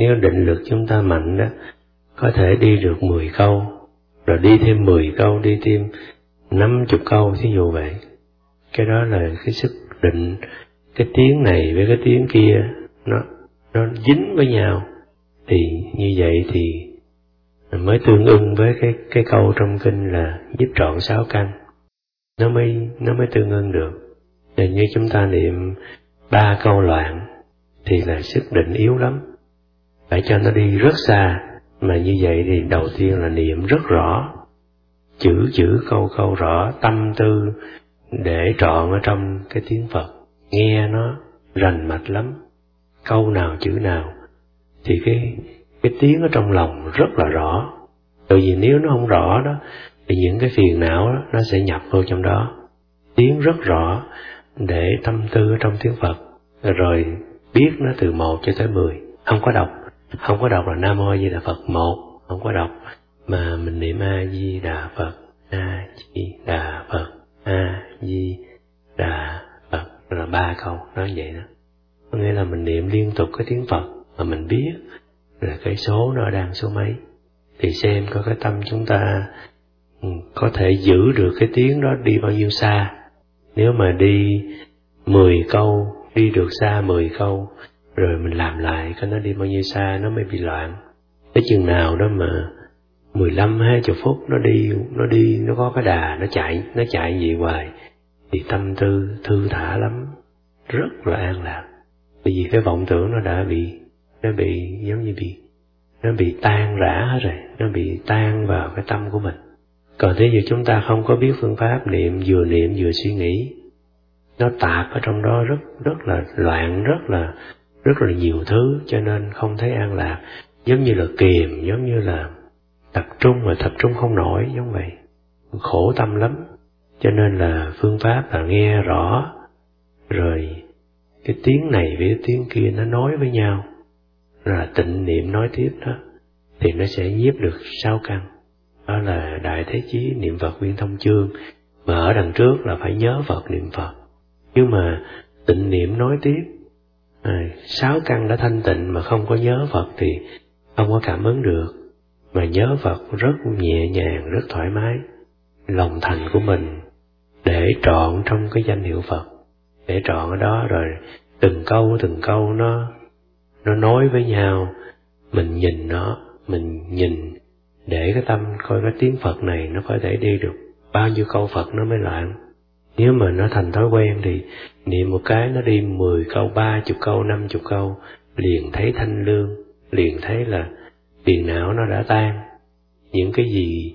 nếu định lực chúng ta mạnh đó, có thể đi được 10 câu, rồi đi thêm 10 câu, đi thêm 50 câu, thí dụ vậy. Cái đó là cái sức định. Cái tiếng này với cái tiếng kia, nó nó dính với nhau. Thì như vậy thì mới tương ưng với cái cái câu trong kinh là giúp trọn sáu căn. Nó mới nó mới tương ưng được. Nên như chúng ta niệm ba câu loạn thì là sức định yếu lắm phải cho nó đi rất xa. Mà như vậy thì đầu tiên là niệm rất rõ. Chữ chữ câu câu rõ tâm tư để trọn ở trong cái tiếng phật. Nghe nó rành mạch lắm. Câu nào chữ nào thì cái cái tiếng ở trong lòng rất là rõ. Bởi vì nếu nó không rõ đó thì những cái phiền não đó, nó sẽ nhập vô trong đó. Tiếng rất rõ để tâm tư ở trong tiếng phật. Rồi biết nó từ một cho tới mười. Không có đọc không có đọc là nam mô di đà phật một, không có đọc mà mình niệm a di đà phật, a di đà phật, a di đà phật. Là ba câu nói vậy đó. Có nghĩa là mình niệm liên tục cái tiếng phật mà mình biết là cái số nó đang số mấy. Thì xem có cái tâm chúng ta ừ, có thể giữ được cái tiếng đó đi bao nhiêu xa. Nếu mà đi 10 câu, đi được xa 10 câu rồi mình làm lại cái nó đi, bao nhiêu xa nó mới bị loạn. Tới chừng nào đó mà 15 20 phút nó đi nó đi, nó có cái đà, nó chạy nó chạy gì hoài, thì tâm tư thư thả lắm. Rất là an lạc. Bởi vì cái vọng tưởng nó đã bị, nó bị giống như bị, nó bị tan rã hết rồi, nó bị tan vào cái tâm của mình. Còn thế giờ chúng ta không có biết phương pháp niệm, vừa niệm vừa suy nghĩ, nó tạp ở trong đó rất rất là loạn, rất là rất là nhiều thứ, cho nên không thấy an lạc. Giống như là kiềm, giống như là tập trung, mà tập trung không nổi, giống vậy. Khổ tâm lắm. Cho nên là phương pháp là nghe rõ, rồi cái tiếng này với cái tiếng kia nó nói với nhau. Là tịnh niệm nói tiếp đó, thì nó sẽ nhiếp được sáu căn. Đó là đại thế chí niệm phật viên thông chương. Mà ở đằng trước là phải nhớ phật niệm phật. Nhưng mà tịnh niệm nói tiếp à, sáu căn đã thanh tịnh mà không có nhớ phật thì không có cảm ứng được. Mà nhớ phật rất nhẹ nhàng rất thoải mái. Lòng thành của mình để trọn trong cái danh hiệu phật. Để trọn ở đó rồi từng câu từng câu nó nó nói với nhau. Mình nhìn nó mình nhìn để cái tâm coi cái tiếng phật này nó có thể đi được. Bao nhiêu câu phật nó mới loạn nếu mà nó thành thói quen thì niệm một cái nó đi mười câu ba chục câu năm chục câu liền thấy thanh lương liền thấy là phiền não nó đã tan. Những cái gì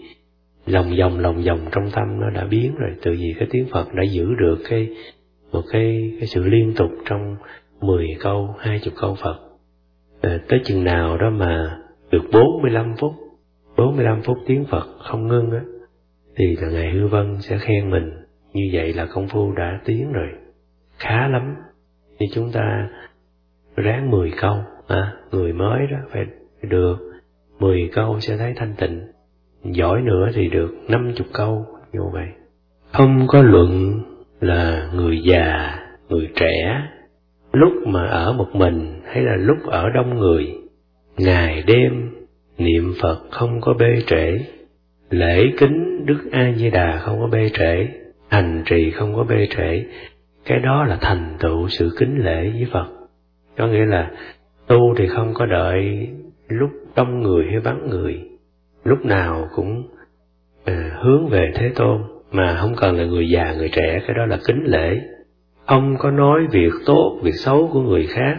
lòng vòng lòng vòng trong tâm nó đã biến rồi từ vì cái tiếng phật đã giữ được cái một cái cái sự liên tục trong mười câu hai chục câu phật. À, tới chừng nào đó mà được bốn mươi lăm phút bốn mươi lăm phút tiếng phật không ngưng á thì là ngài hư vân sẽ khen mình như vậy là công phu đã tiến rồi. Khá lắm. Như chúng ta ráng mười câu à, người mới đó phải được mười câu sẽ thấy thanh tịnh. Giỏi nữa thì được năm chục câu như vậy. Không có luận là người già người trẻ. Lúc mà ở một mình hay là lúc ở đông người ngày đêm niệm phật không có bê trễ. Lễ kính đức a di đà không có bê trễ hành trì không có bê trễ. Cái đó là thành tựu sự kính lễ với phật. Có nghĩa là tu thì không có đợi lúc đông người hay vắng người. Lúc nào cũng à, hướng về thế tôn mà không cần là người già người trẻ. Cái đó là kính lễ. Không có nói việc tốt việc xấu của người khác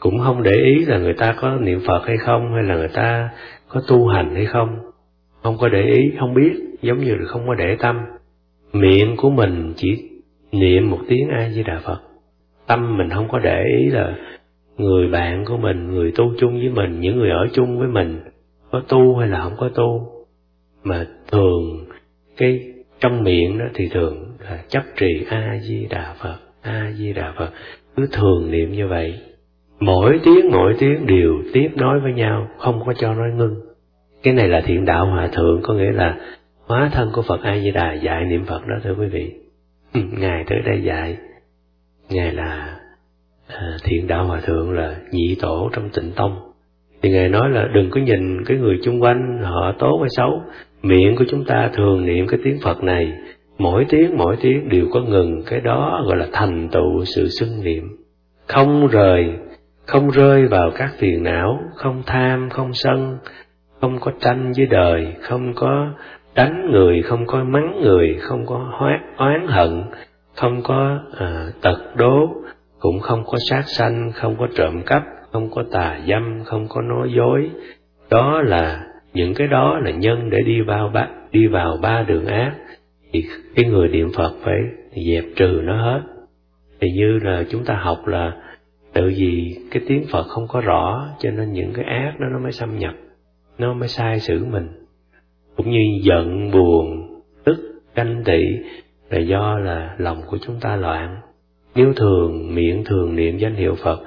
cũng không để ý là người ta có niệm phật hay không hay là người ta có tu hành hay không. Không có để ý không biết giống như là không có để tâm miệng của mình chỉ niệm một tiếng a di đà phật. Tâm mình không có để ý là người bạn của mình, người tu chung với mình, những người ở chung với mình có tu hay là không có tu. Mà thường cái trong miệng đó thì thường là chấp trì a di đà phật a di đà phật. Cứ thường niệm như vậy. Mỗi tiếng mỗi tiếng đều tiếp nói với nhau, không có cho nói ngưng. Cái này là thiện đạo hòa thượng, có nghĩa là hóa thân của phật a di đà dạy niệm phật đó thưa quý vị. Ừ, ngài tới đây dạy. Ngài là à, thiện đạo hòa thượng là nhị tổ trong tịnh tông. Thì ngài nói là đừng có nhìn cái người chung quanh họ tốt hay xấu. Miệng của chúng ta thường niệm cái tiếng phật này. Mỗi tiếng mỗi tiếng đều có ngừng. Cái đó gọi là thành tựu sự xưng niệm. Không rời không rơi vào các phiền não không tham không sân không có tranh với đời không có đánh người không có mắng người không có hoát oán hận không có à, tật đố cũng không có sát sanh không có trộm cắp không có tà dâm không có nói dối. Đó là những cái đó là nhân để đi vào ba đi vào ba đường ác. Thì cái người niệm phật phải dẹp trừ nó hết. Thì như là chúng ta học là tự vì cái tiếng phật không có rõ cho nên những cái ác đó nó mới xâm nhập nó mới sai xử mình cũng như giận, buồn, tức canh tị là do là lòng của chúng ta loạn. Nếu thường miệng thường niệm danh hiệu phật,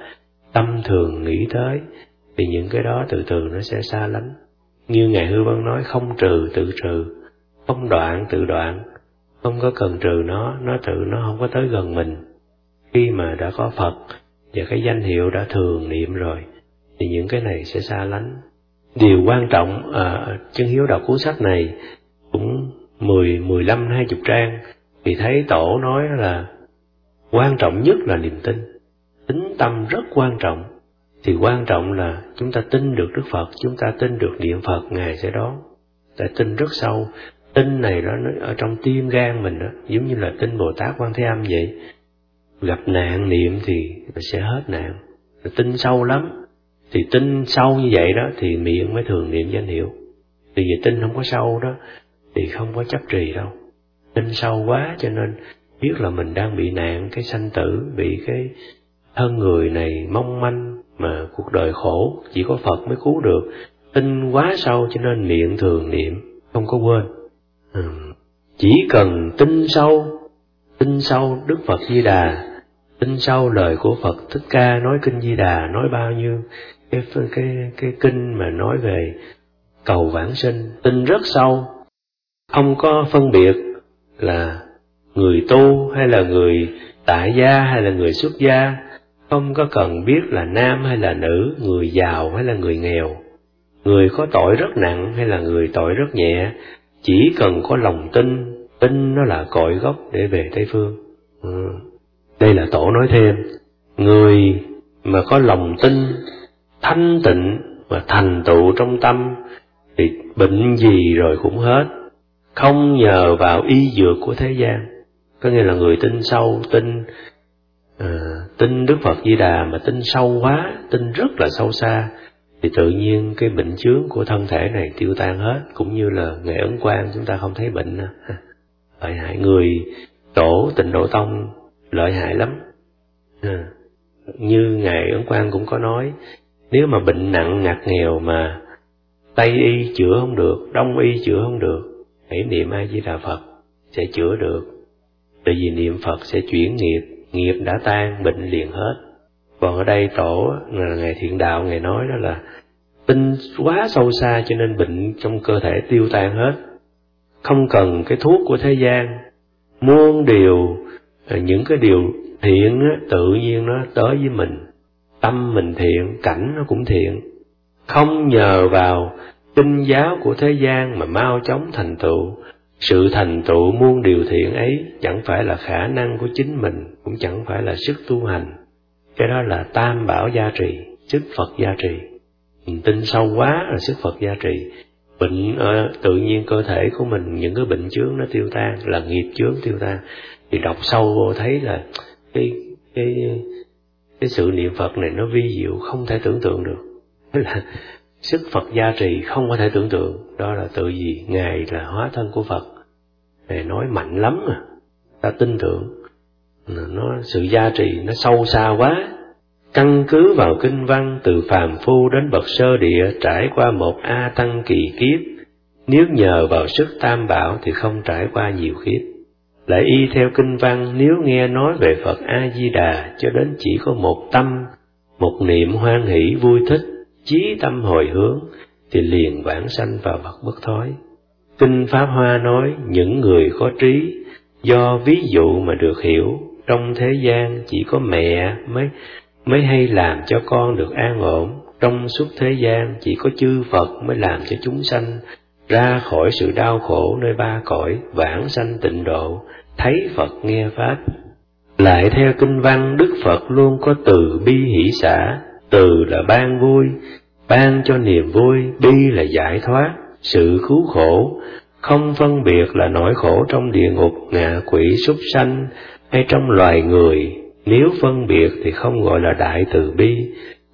tâm thường nghĩ tới, thì những cái đó từ từ nó sẽ xa lánh. Như ngài hư vân nói, không trừ, tự trừ. Không đoạn, tự đoạn. Không có cần trừ nó nó tự nó không có tới gần mình. Khi mà đã có phật và cái danh hiệu đã thường niệm rồi, thì những cái này sẽ xa lánh điều quan trọng à, chân hiếu đọc cuốn sách này cũng mười mười lăm hai chục trang. Thì thấy tổ nói là quan trọng nhất là niềm tin. Tính tâm rất quan trọng. Thì quan trọng là chúng ta tin được đức phật chúng ta tin được niệm phật ngài sẽ đón. Ta tin rất sâu. Tin này đó nó ở trong tim gan mình đó giống như là tin bồ tát quan thế âm vậy. Gặp nạn niệm thì sẽ hết nạn. Tin sâu lắm thì tin sâu như vậy đó thì miệng mới thường niệm danh hiệu. Thì vậy tin không có sâu đó thì không có chấp trì đâu. Tin sâu quá cho nên biết là mình đang bị nạn cái sanh tử, bị cái thân người này mong manh mà cuộc đời khổ, chỉ có phật mới cứu được. Tin quá sâu cho nên miệng thường niệm, không có quên. Ừ. chỉ cần tin sâu tin sâu đức phật di đà, tin sâu lời của phật thích ca nói kinh di đà nói bao nhiêu cái cái cái kinh mà nói về cầu vãng sinh, tin rất sâu. Không có phân biệt là người tu hay là người tại gia hay là người xuất gia. Không có cần biết là nam hay là nữ, người giàu hay là người nghèo. Người có tội rất nặng hay là người tội rất nhẹ, chỉ cần có lòng tin tin nó là cội gốc để về tây phương. Ừ. đây là tổ nói thêm. Người mà có lòng tin thanh tịnh và thành tựu trong tâm thì bệnh gì rồi cũng hết. Không nhờ vào y dược của thế gian. Có nghĩa là người tin sâu tin à, tin đức phật di đà mà tin sâu quá tin rất là sâu xa thì tự nhiên cái bệnh chướng của thân thể này tiêu tan hết. Cũng như là nghệ ấn quan chúng ta không thấy bệnh lợi hại người tổ tịnh độ tông lợi hại lắm. À, như ngài ấn quan cũng có nói nếu mà bệnh nặng ngặt nghèo mà tây y chữa không được đông y chữa không được hãy niệm a di đà phật sẽ chữa được. Tại vì niệm phật sẽ chuyển nghiệp nghiệp đã tan bệnh liền hết. Còn ở đây tổ là ngài thiện đạo ngài nói đó là tinh quá sâu xa cho nên bệnh trong cơ thể tiêu tan hết. Không cần cái thuốc của thế gian muôn điều những cái điều thiện á, tự nhiên nó tới với mình tâm mình thiện, cảnh nó cũng thiện. Không nhờ vào tinh giáo của thế gian mà mau chóng thành tựu. Sự thành tựu muôn điều thiện ấy chẳng phải là khả năng của chính mình, cũng chẳng phải là sức tu hành. Cái đó là tam bảo gia trì, sức phật gia trì. Mình tin sâu quá là sức phật gia trì. Bệnh ở tự nhiên cơ thể của mình, những cái bệnh chướng nó tiêu tan, là nghiệp chướng tiêu tan. Thì đọc sâu vô thấy là cái cái cái sự niệm Phật này nó vi diệu, không thể tưởng tượng được. Là sức Phật gia trì không có thể tưởng tượng. Đó là tự gì ngài là hóa thân của Phật. Ngài nói mạnh lắm à. Ta tin tưởng. Nó, sự gia trì nó sâu xa quá. Căn cứ vào kinh văn từ phàm phu đến bậc sơ địa trải qua một a tăng kỳ kiếp, nếu nhờ vào sức tam bảo thì không trải qua nhiều kiếp lại y theo kinh văn nếu nghe nói về Phật A-di-đà cho đến chỉ có một tâm, một niệm hoan hỷ vui thích, chí tâm hồi hướng, thì liền vãng sanh vào bậc bất thối. Kinh Pháp Hoa nói những người có trí, do ví dụ mà được hiểu, trong thế gian chỉ có mẹ mới mới hay làm cho con được an ổn, trong suốt thế gian chỉ có chư Phật mới làm cho chúng sanh ra khỏi sự đau khổ nơi ba cõi vãng sanh tịnh độ, thấy Phật nghe Pháp. Lại theo kinh văn Đức Phật luôn có từ bi hỷ xã, từ là ban vui, ban cho niềm vui, bi là giải thoát, sự cứu khổ, không phân biệt là nỗi khổ trong địa ngục, ngạ quỷ, súc sanh hay trong loài người, nếu phân biệt thì không gọi là đại từ bi,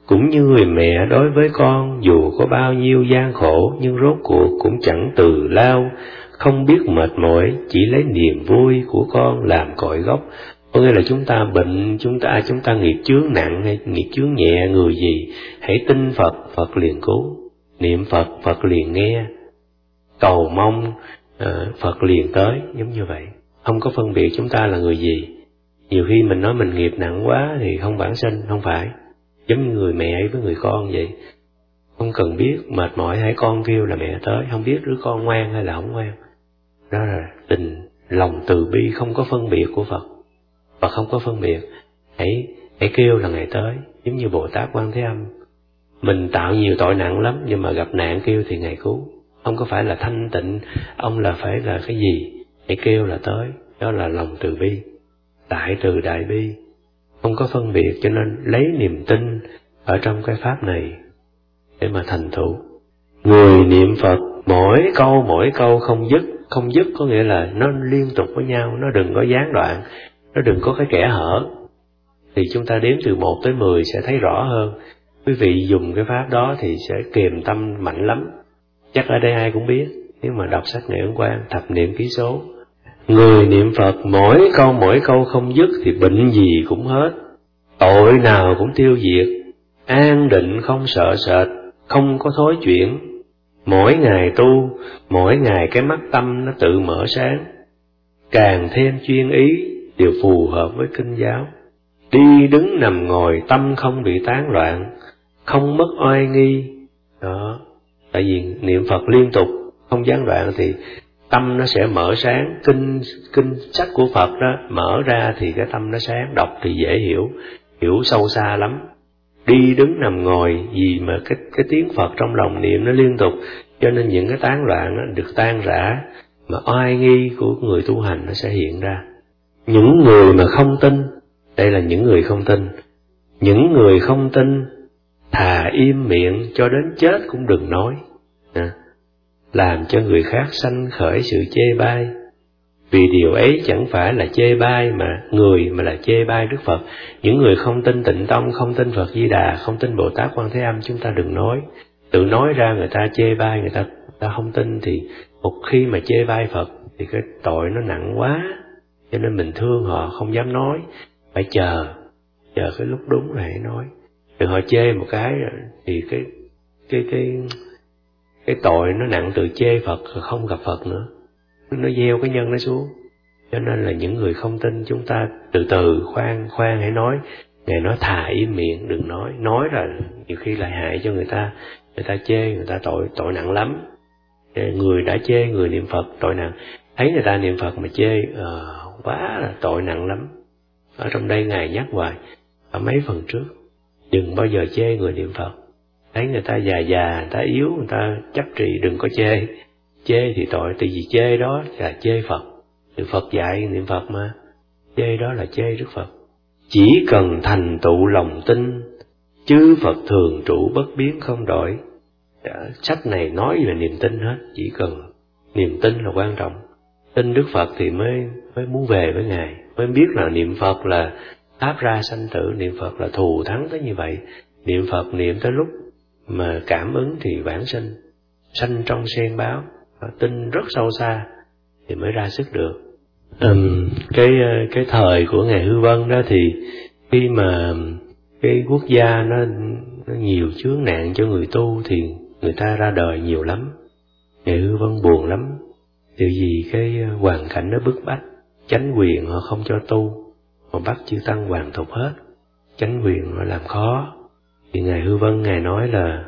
cũng như người mẹ đối với con dù có bao nhiêu gian khổ nhưng rốt cuộc cũng chẳng từ lao, không biết mệt mỏi, chỉ lấy niềm vui của con làm cội gốc. Có nghĩa là chúng ta bệnh, chúng ta à, chúng ta nghiệp chướng nặng hay nghiệp chướng nhẹ người gì, hãy tin Phật, Phật liền cứu. Niệm Phật, Phật liền nghe. Cầu mong, uh, Phật liền tới, giống như vậy. Không có phân biệt chúng ta là người gì. Nhiều khi mình nói mình nghiệp nặng quá thì không bản sinh, không phải giống như người mẹ với người con vậy. Không cần biết, mệt mỏi hay con kêu là mẹ tới. Không biết đứa con ngoan hay là không ngoan. Đó là tình, lòng từ bi không có phân biệt của phật. Và không có phân biệt, hãy hãy kêu là ngày tới, giống như bồ tát quan thế âm. Mình tạo nhiều tội nặng lắm, nhưng mà gặp nạn kêu thì ngày cứu. Không có phải là thanh tịnh, ông là phải là cái gì? Hãy kêu là tới, đó là lòng từ bi. Đại từ đại bi không có phân biệt cho nên lấy niềm tin ở trong cái pháp này để mà thành tựu người niệm phật, mỗi câu mỗi câu không dứt. Không dứt có nghĩa là nó liên tục với nhau, nó đừng có gián đoạn, nó đừng có cái kẻ hở. Thì chúng ta đếm từ một tới mười sẽ thấy rõ hơn. Quý vị dùng cái pháp đó thì sẽ kiềm tâm mạnh lắm. Chắc ở đây ai cũng biết, nếu mà đọc sách niệm quan thập niệm ký số Người niệm Phật mỗi câu mỗi câu không dứt thì bệnh gì cũng hết, tội nào cũng tiêu diệt, an định không sợ sệt, không có thối chuyển. Mỗi ngày tu, mỗi ngày cái mắt tâm nó tự mở sáng, càng thêm chuyên ý đều phù hợp với kinh giáo. Đi đứng nằm ngồi tâm không bị tán loạn, không mất oai nghi. Đó, tại vì niệm Phật liên tục, không gián đoạn thì tâm nó sẽ mở sáng. Kinh kinh sách của Phật đó, mở ra thì cái tâm nó sáng, đọc thì dễ hiểu hiểu sâu xa lắm. Đi đứng nằm ngồi gì mà cái cái tiếng Phật trong lòng niệm nó liên tục, cho nên những cái tán loạn nó được tan rã, mà oai nghi của người tu hành nó sẽ hiện ra. Những người mà không tin, đây là những người không tin. Những người không tin, thà im miệng cho đến chết cũng đừng nói làm cho người khác sanh khởi sự chê bai vì điều ấy chẳng phải là chê bai mà người mà là chê bai Đức Phật. Những người không tin tịnh tông, không tin Phật Di Đà, không tin Bồ Tát Quan Thế Âm chúng ta đừng nói. Tự nói ra người ta chê bai, người ta, ta không tin thì một khi mà chê bai Phật thì cái tội nó nặng quá. Cho nên mình thương họ không dám nói, phải chờ, chờ cái lúc đúng rồi hãy nói. Đừng họ chê một cái thì cái cái cái cái tội nó nặng từ chê Phật không gặp Phật nữa. Nó gieo cái nhân nó xuống. Cho nên là những người không tin chúng ta từ từ khoan khoan hãy nói. Ngài nói thà im miệng đừng nói. Nói là nhiều khi lại hại cho người ta. Người ta chê người ta tội tội nặng lắm. Người đã chê người niệm phật tội nặng. Thấy người ta niệm phật mà chê à, quá là tội nặng lắm. Ở trong đây ngài nhắc hoài ở mấy phần trước đừng bao giờ chê người niệm phật thấy người ta già già, người ta yếu, người ta chấp trì, đừng có chê. Chê thì tội, tại vì chê đó là chê phật. Thì phật dạy, niệm phật mà. Chê đó là chê đức phật. Chỉ cần thành tựu lòng tin chư phật thường trụ bất biến không đổi. Sách này nói về niềm tin hết. Chỉ cần niềm tin là quan trọng. Tin đức phật thì mới mới muốn về với ngài. Mới biết là niệm phật là áp ra sanh tử, niệm phật là thù thắng tới như vậy. Niệm phật niệm tới lúc mà cảm ứng thì vãng sinh sanh trong sen báo tin rất sâu xa thì mới ra sức được. Um, cái ờ, cái thời của ngài hư vân đó thì khi mà cái quốc gia nó, nó nhiều chướng nạn cho người tu thì người ta ra đời nhiều lắm. Ngài hư vân buồn lắm điều gì cái ờ, hoàn cảnh nó bức bách chánh quyền họ không cho tu họ bắt chư tăng hoàn thục hết. Chánh quyền họ làm khó thì ngài hư vân ngài nói là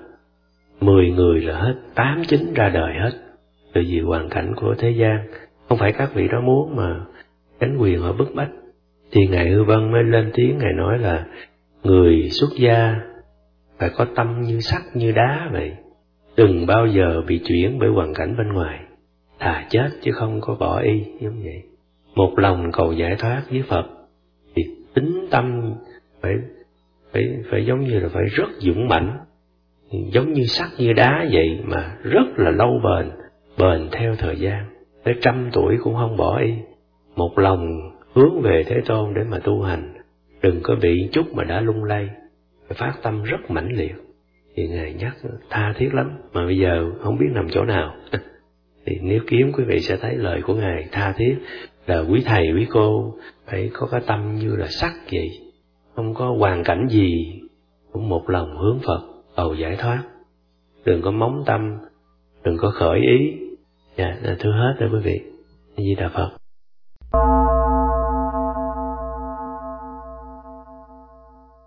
mười người là hết, tám chín ra đời hết. Bởi vì hoàn cảnh của thế gian, không phải các vị đó muốn mà cánh quyền họ bức bách. Thì ngài hư vân mới lên tiếng, ngài nói là người xuất gia phải có tâm như sắt, như đá vậy. Đừng bao giờ bị chuyển bởi hoàn cảnh bên ngoài. Thà chết chứ không có bỏ y, giống vậy. Một lòng cầu giải thoát với phật, thì tính tâm phải phải phải giống như là phải rất dũng mãnh. Giống như sắt như đá vậy mà rất là lâu bền bền theo thời gian. Tới trăm tuổi cũng không bỏ y một lòng hướng về thế tôn để mà tu hành. Đừng có bị chút mà đã lung lay. Phát tâm rất mãnh liệt. Thì ngài nhắc tha thiết lắm. Mà bây giờ không biết nằm chỗ nào. Thì nếu kiếm, quý vị sẽ thấy lời của ngài tha thiết. Là quý thầy, quý cô phải có cái tâm như là sắt vậy không có hoàn cảnh gì cũng một lòng hướng phật, cầu giải thoát. Đừng có móng tâm, đừng có khởi ý. Dạ thưa hết rồi quý vị. Di đà phật.